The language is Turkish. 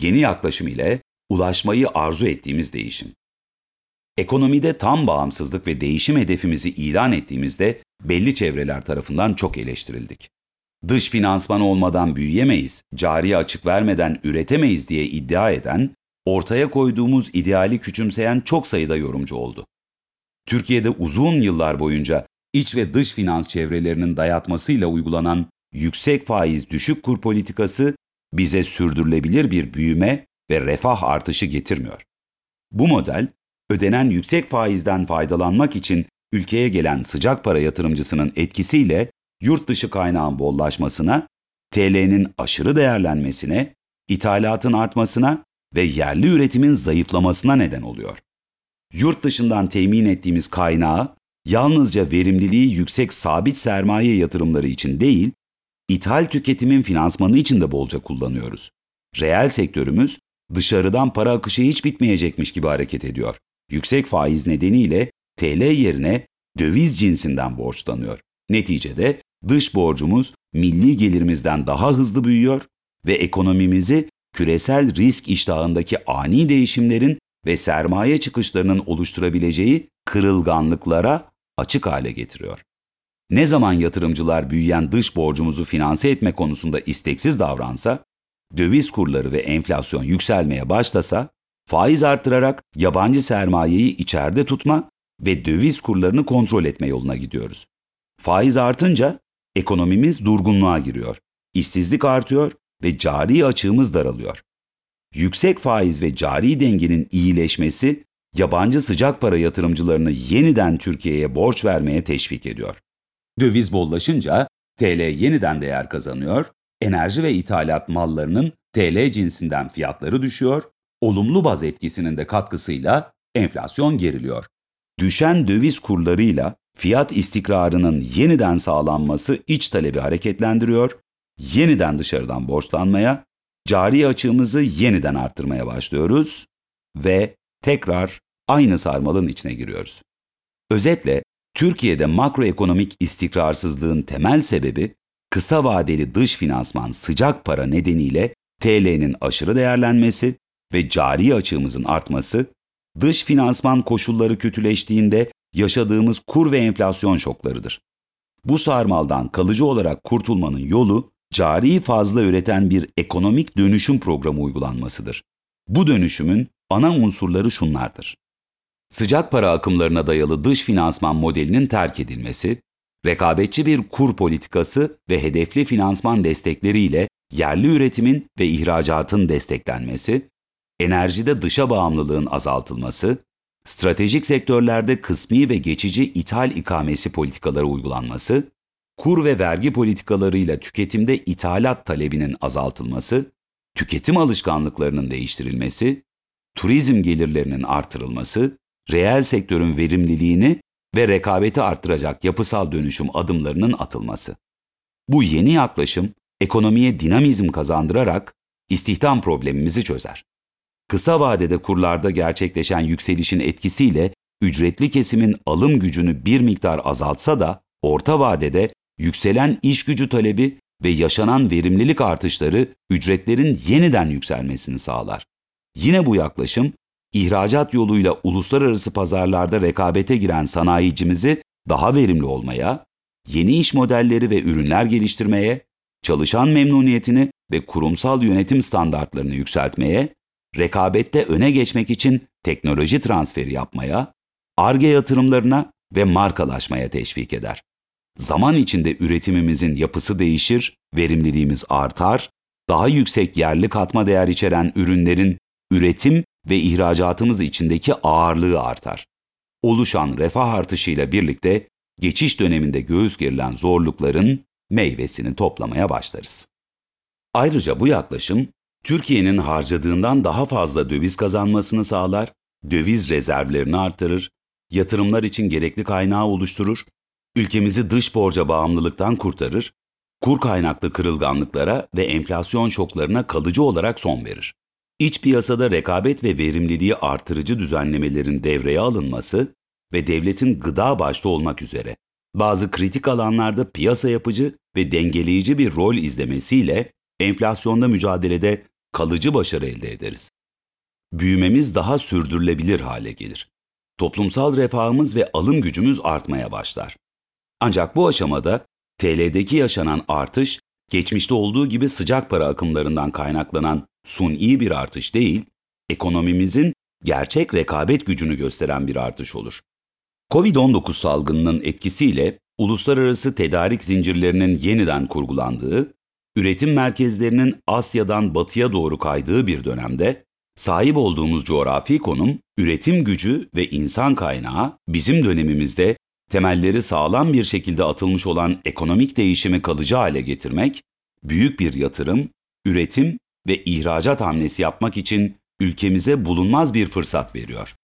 yeni yaklaşım ile ulaşmayı arzu ettiğimiz değişim. Ekonomide tam bağımsızlık ve değişim hedefimizi ilan ettiğimizde belli çevreler tarafından çok eleştirildik. Dış finansman olmadan büyüyemeyiz, cari açık vermeden üretemeyiz diye iddia eden, ortaya koyduğumuz ideali küçümseyen çok sayıda yorumcu oldu. Türkiye'de uzun yıllar boyunca iç ve dış finans çevrelerinin dayatmasıyla uygulanan yüksek faiz düşük kur politikası bize sürdürülebilir bir büyüme ve refah artışı getirmiyor. Bu model, ödenen yüksek faizden faydalanmak için ülkeye gelen sıcak para yatırımcısının etkisiyle yurt dışı kaynağın bollaşmasına, TL'nin aşırı değerlenmesine, ithalatın artmasına ve yerli üretimin zayıflamasına neden oluyor. Yurt dışından temin ettiğimiz kaynağı yalnızca verimliliği yüksek sabit sermaye yatırımları için değil, ithal tüketimin finansmanı için de bolca kullanıyoruz. Reel sektörümüz dışarıdan para akışı hiç bitmeyecekmiş gibi hareket ediyor. Yüksek faiz nedeniyle TL yerine döviz cinsinden borçlanıyor. Neticede dış borcumuz milli gelirimizden daha hızlı büyüyor ve ekonomimizi küresel risk iştahındaki ani değişimlerin ve sermaye çıkışlarının oluşturabileceği kırılganlıklara açık hale getiriyor. Ne zaman yatırımcılar büyüyen dış borcumuzu finanse etme konusunda isteksiz davransa, döviz kurları ve enflasyon yükselmeye başlasa, faiz artırarak yabancı sermayeyi içeride tutma ve döviz kurlarını kontrol etme yoluna gidiyoruz. Faiz artınca ekonomimiz durgunluğa giriyor, işsizlik artıyor ve cari açığımız daralıyor. Yüksek faiz ve cari dengenin iyileşmesi yabancı sıcak para yatırımcılarını yeniden Türkiye'ye borç vermeye teşvik ediyor. Döviz bollaşınca TL yeniden değer kazanıyor, enerji ve ithalat mallarının TL cinsinden fiyatları düşüyor, olumlu baz etkisinin de katkısıyla enflasyon geriliyor. Düşen döviz kurlarıyla fiyat istikrarının yeniden sağlanması iç talebi hareketlendiriyor, yeniden dışarıdan borçlanmaya, cari açığımızı yeniden arttırmaya başlıyoruz ve tekrar aynı sarmalın içine giriyoruz. Özetle Türkiye'de makroekonomik istikrarsızlığın temel sebebi kısa vadeli dış finansman sıcak para nedeniyle TL'nin aşırı değerlenmesi ve cari açığımızın artması, dış finansman koşulları kötüleştiğinde yaşadığımız kur ve enflasyon şoklarıdır. Bu sarmaldan kalıcı olarak kurtulmanın yolu cari fazla üreten bir ekonomik dönüşüm programı uygulanmasıdır. Bu dönüşümün ana unsurları şunlardır. Sıcak para akımlarına dayalı dış finansman modelinin terk edilmesi, rekabetçi bir kur politikası ve hedefli finansman destekleriyle yerli üretimin ve ihracatın desteklenmesi, enerjide dışa bağımlılığın azaltılması, stratejik sektörlerde kısmi ve geçici ithal ikamesi politikaları uygulanması, kur ve vergi politikalarıyla tüketimde ithalat talebinin azaltılması, tüketim alışkanlıklarının değiştirilmesi, turizm gelirlerinin artırılması, reel sektörün verimliliğini ve rekabeti arttıracak yapısal dönüşüm adımlarının atılması. Bu yeni yaklaşım ekonomiye dinamizm kazandırarak istihdam problemimizi çözer. Kısa vadede kurlarda gerçekleşen yükselişin etkisiyle ücretli kesimin alım gücünü bir miktar azaltsa da orta vadede yükselen iş gücü talebi ve yaşanan verimlilik artışları ücretlerin yeniden yükselmesini sağlar. Yine bu yaklaşım ihracat yoluyla uluslararası pazarlarda rekabete giren sanayicimizi daha verimli olmaya, yeni iş modelleri ve ürünler geliştirmeye, çalışan memnuniyetini ve kurumsal yönetim standartlarını yükseltmeye, rekabette öne geçmek için teknoloji transferi yapmaya, ARGE yatırımlarına ve markalaşmaya teşvik eder. Zaman içinde üretimimizin yapısı değişir, verimliliğimiz artar, daha yüksek yerli katma değer içeren ürünlerin üretim ve ihracatımız içindeki ağırlığı artar. Oluşan refah artışıyla birlikte geçiş döneminde göğüs gerilen zorlukların meyvesini toplamaya başlarız. Ayrıca bu yaklaşım Türkiye'nin harcadığından daha fazla döviz kazanmasını sağlar, döviz rezervlerini artırır, yatırımlar için gerekli kaynağı oluşturur, ülkemizi dış borca bağımlılıktan kurtarır, kur kaynaklı kırılganlıklara ve enflasyon şoklarına kalıcı olarak son verir. İç piyasada rekabet ve verimliliği artırıcı düzenlemelerin devreye alınması ve devletin gıda başta olmak üzere bazı kritik alanlarda piyasa yapıcı ve dengeleyici bir rol izlemesiyle enflasyonda mücadelede kalıcı başarı elde ederiz. Büyümemiz daha sürdürülebilir hale gelir. Toplumsal refahımız ve alım gücümüz artmaya başlar. Ancak bu aşamada TL'deki yaşanan artış, geçmişte olduğu gibi sıcak para akımlarından kaynaklanan suni bir artış değil, ekonomimizin gerçek rekabet gücünü gösteren bir artış olur. Covid-19 salgınının etkisiyle uluslararası tedarik zincirlerinin yeniden kurgulandığı, üretim merkezlerinin Asya'dan batıya doğru kaydığı bir dönemde sahip olduğumuz coğrafi konum, üretim gücü ve insan kaynağı bizim dönemimizde temelleri sağlam bir şekilde atılmış olan ekonomik değişimi kalıcı hale getirmek, büyük bir yatırım, üretim ve ihracat hamlesi yapmak için ülkemize bulunmaz bir fırsat veriyor.